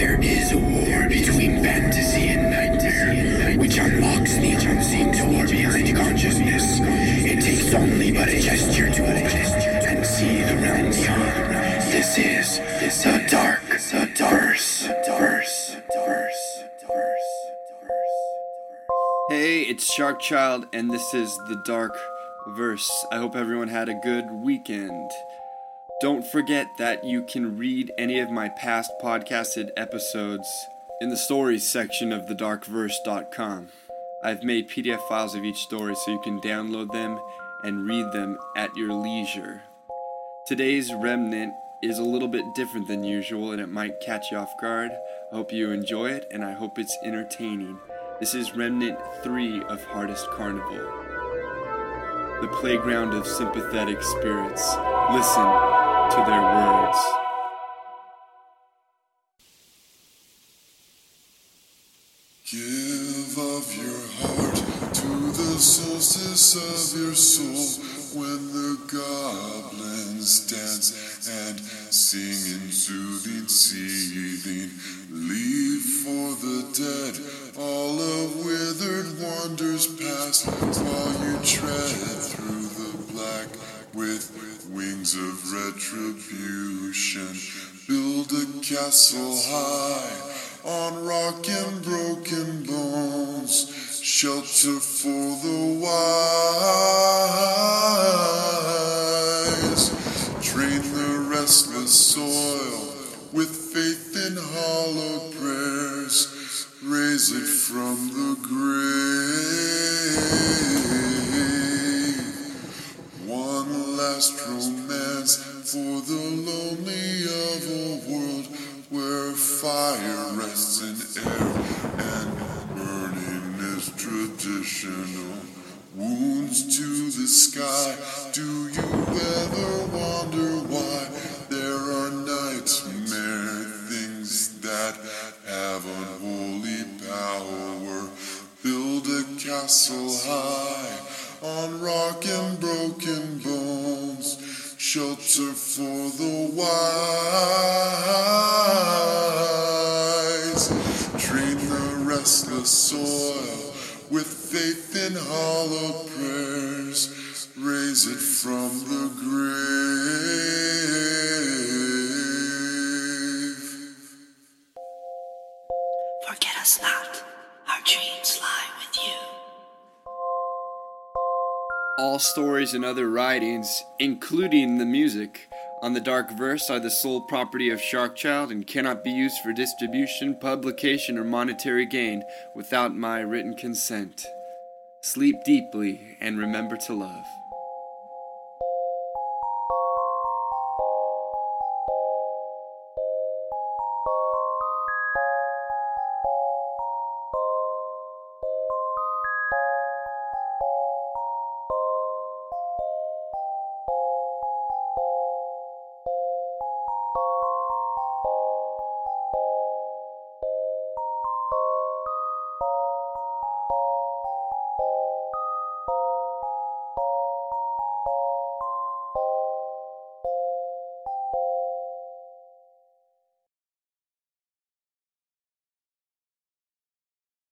There is a war between fantasy and nightmare, which unlocks the unseen door behind consciousness. It takes only but a gesture to open and see the realm beyond. This is the dark, the verse. Hey, it's Sharkchild, and this is the Dark Verse. I hope everyone had a good weekend. Don't forget that you can read any of my past podcasted episodes in the stories section of thedarkverse.com. I've made PDF files of each story so you can download them and read them at your leisure. Today's remnant is a little bit different than usual and it might catch you off guard. I hope you enjoy it and I hope it's entertaining. This is Remnant 3 of Heartist Carnival. The playground of sympathetic spirits. Listen of your heart to the solstice of your soul when the goblins dance and sing in soothing, seething. Leave for the dead all of withered wonders past while you tread through the black with wings of retribution. Build a castle high on rock and broken shelter for the wise. Train the restless soil with faith in hollow prayers, raise it from the grave. One last romance for the lonely of a world where fire rests in air traditional. Wounds to the sky. Do you ever wonder why there are nightmare things that have unholy power? Build a castle high on rock and broken bones, shelter for the wise. Train the restless soil with faith in hollow prayers, raise it from the grave. Forget us not, our dreams lie with you. All stories and other writings, including the music, on the Dark Verse are the sole property of Sharkchild and cannot be used for distribution, publication, or monetary gain without my written consent. Sleep deeply and remember to love.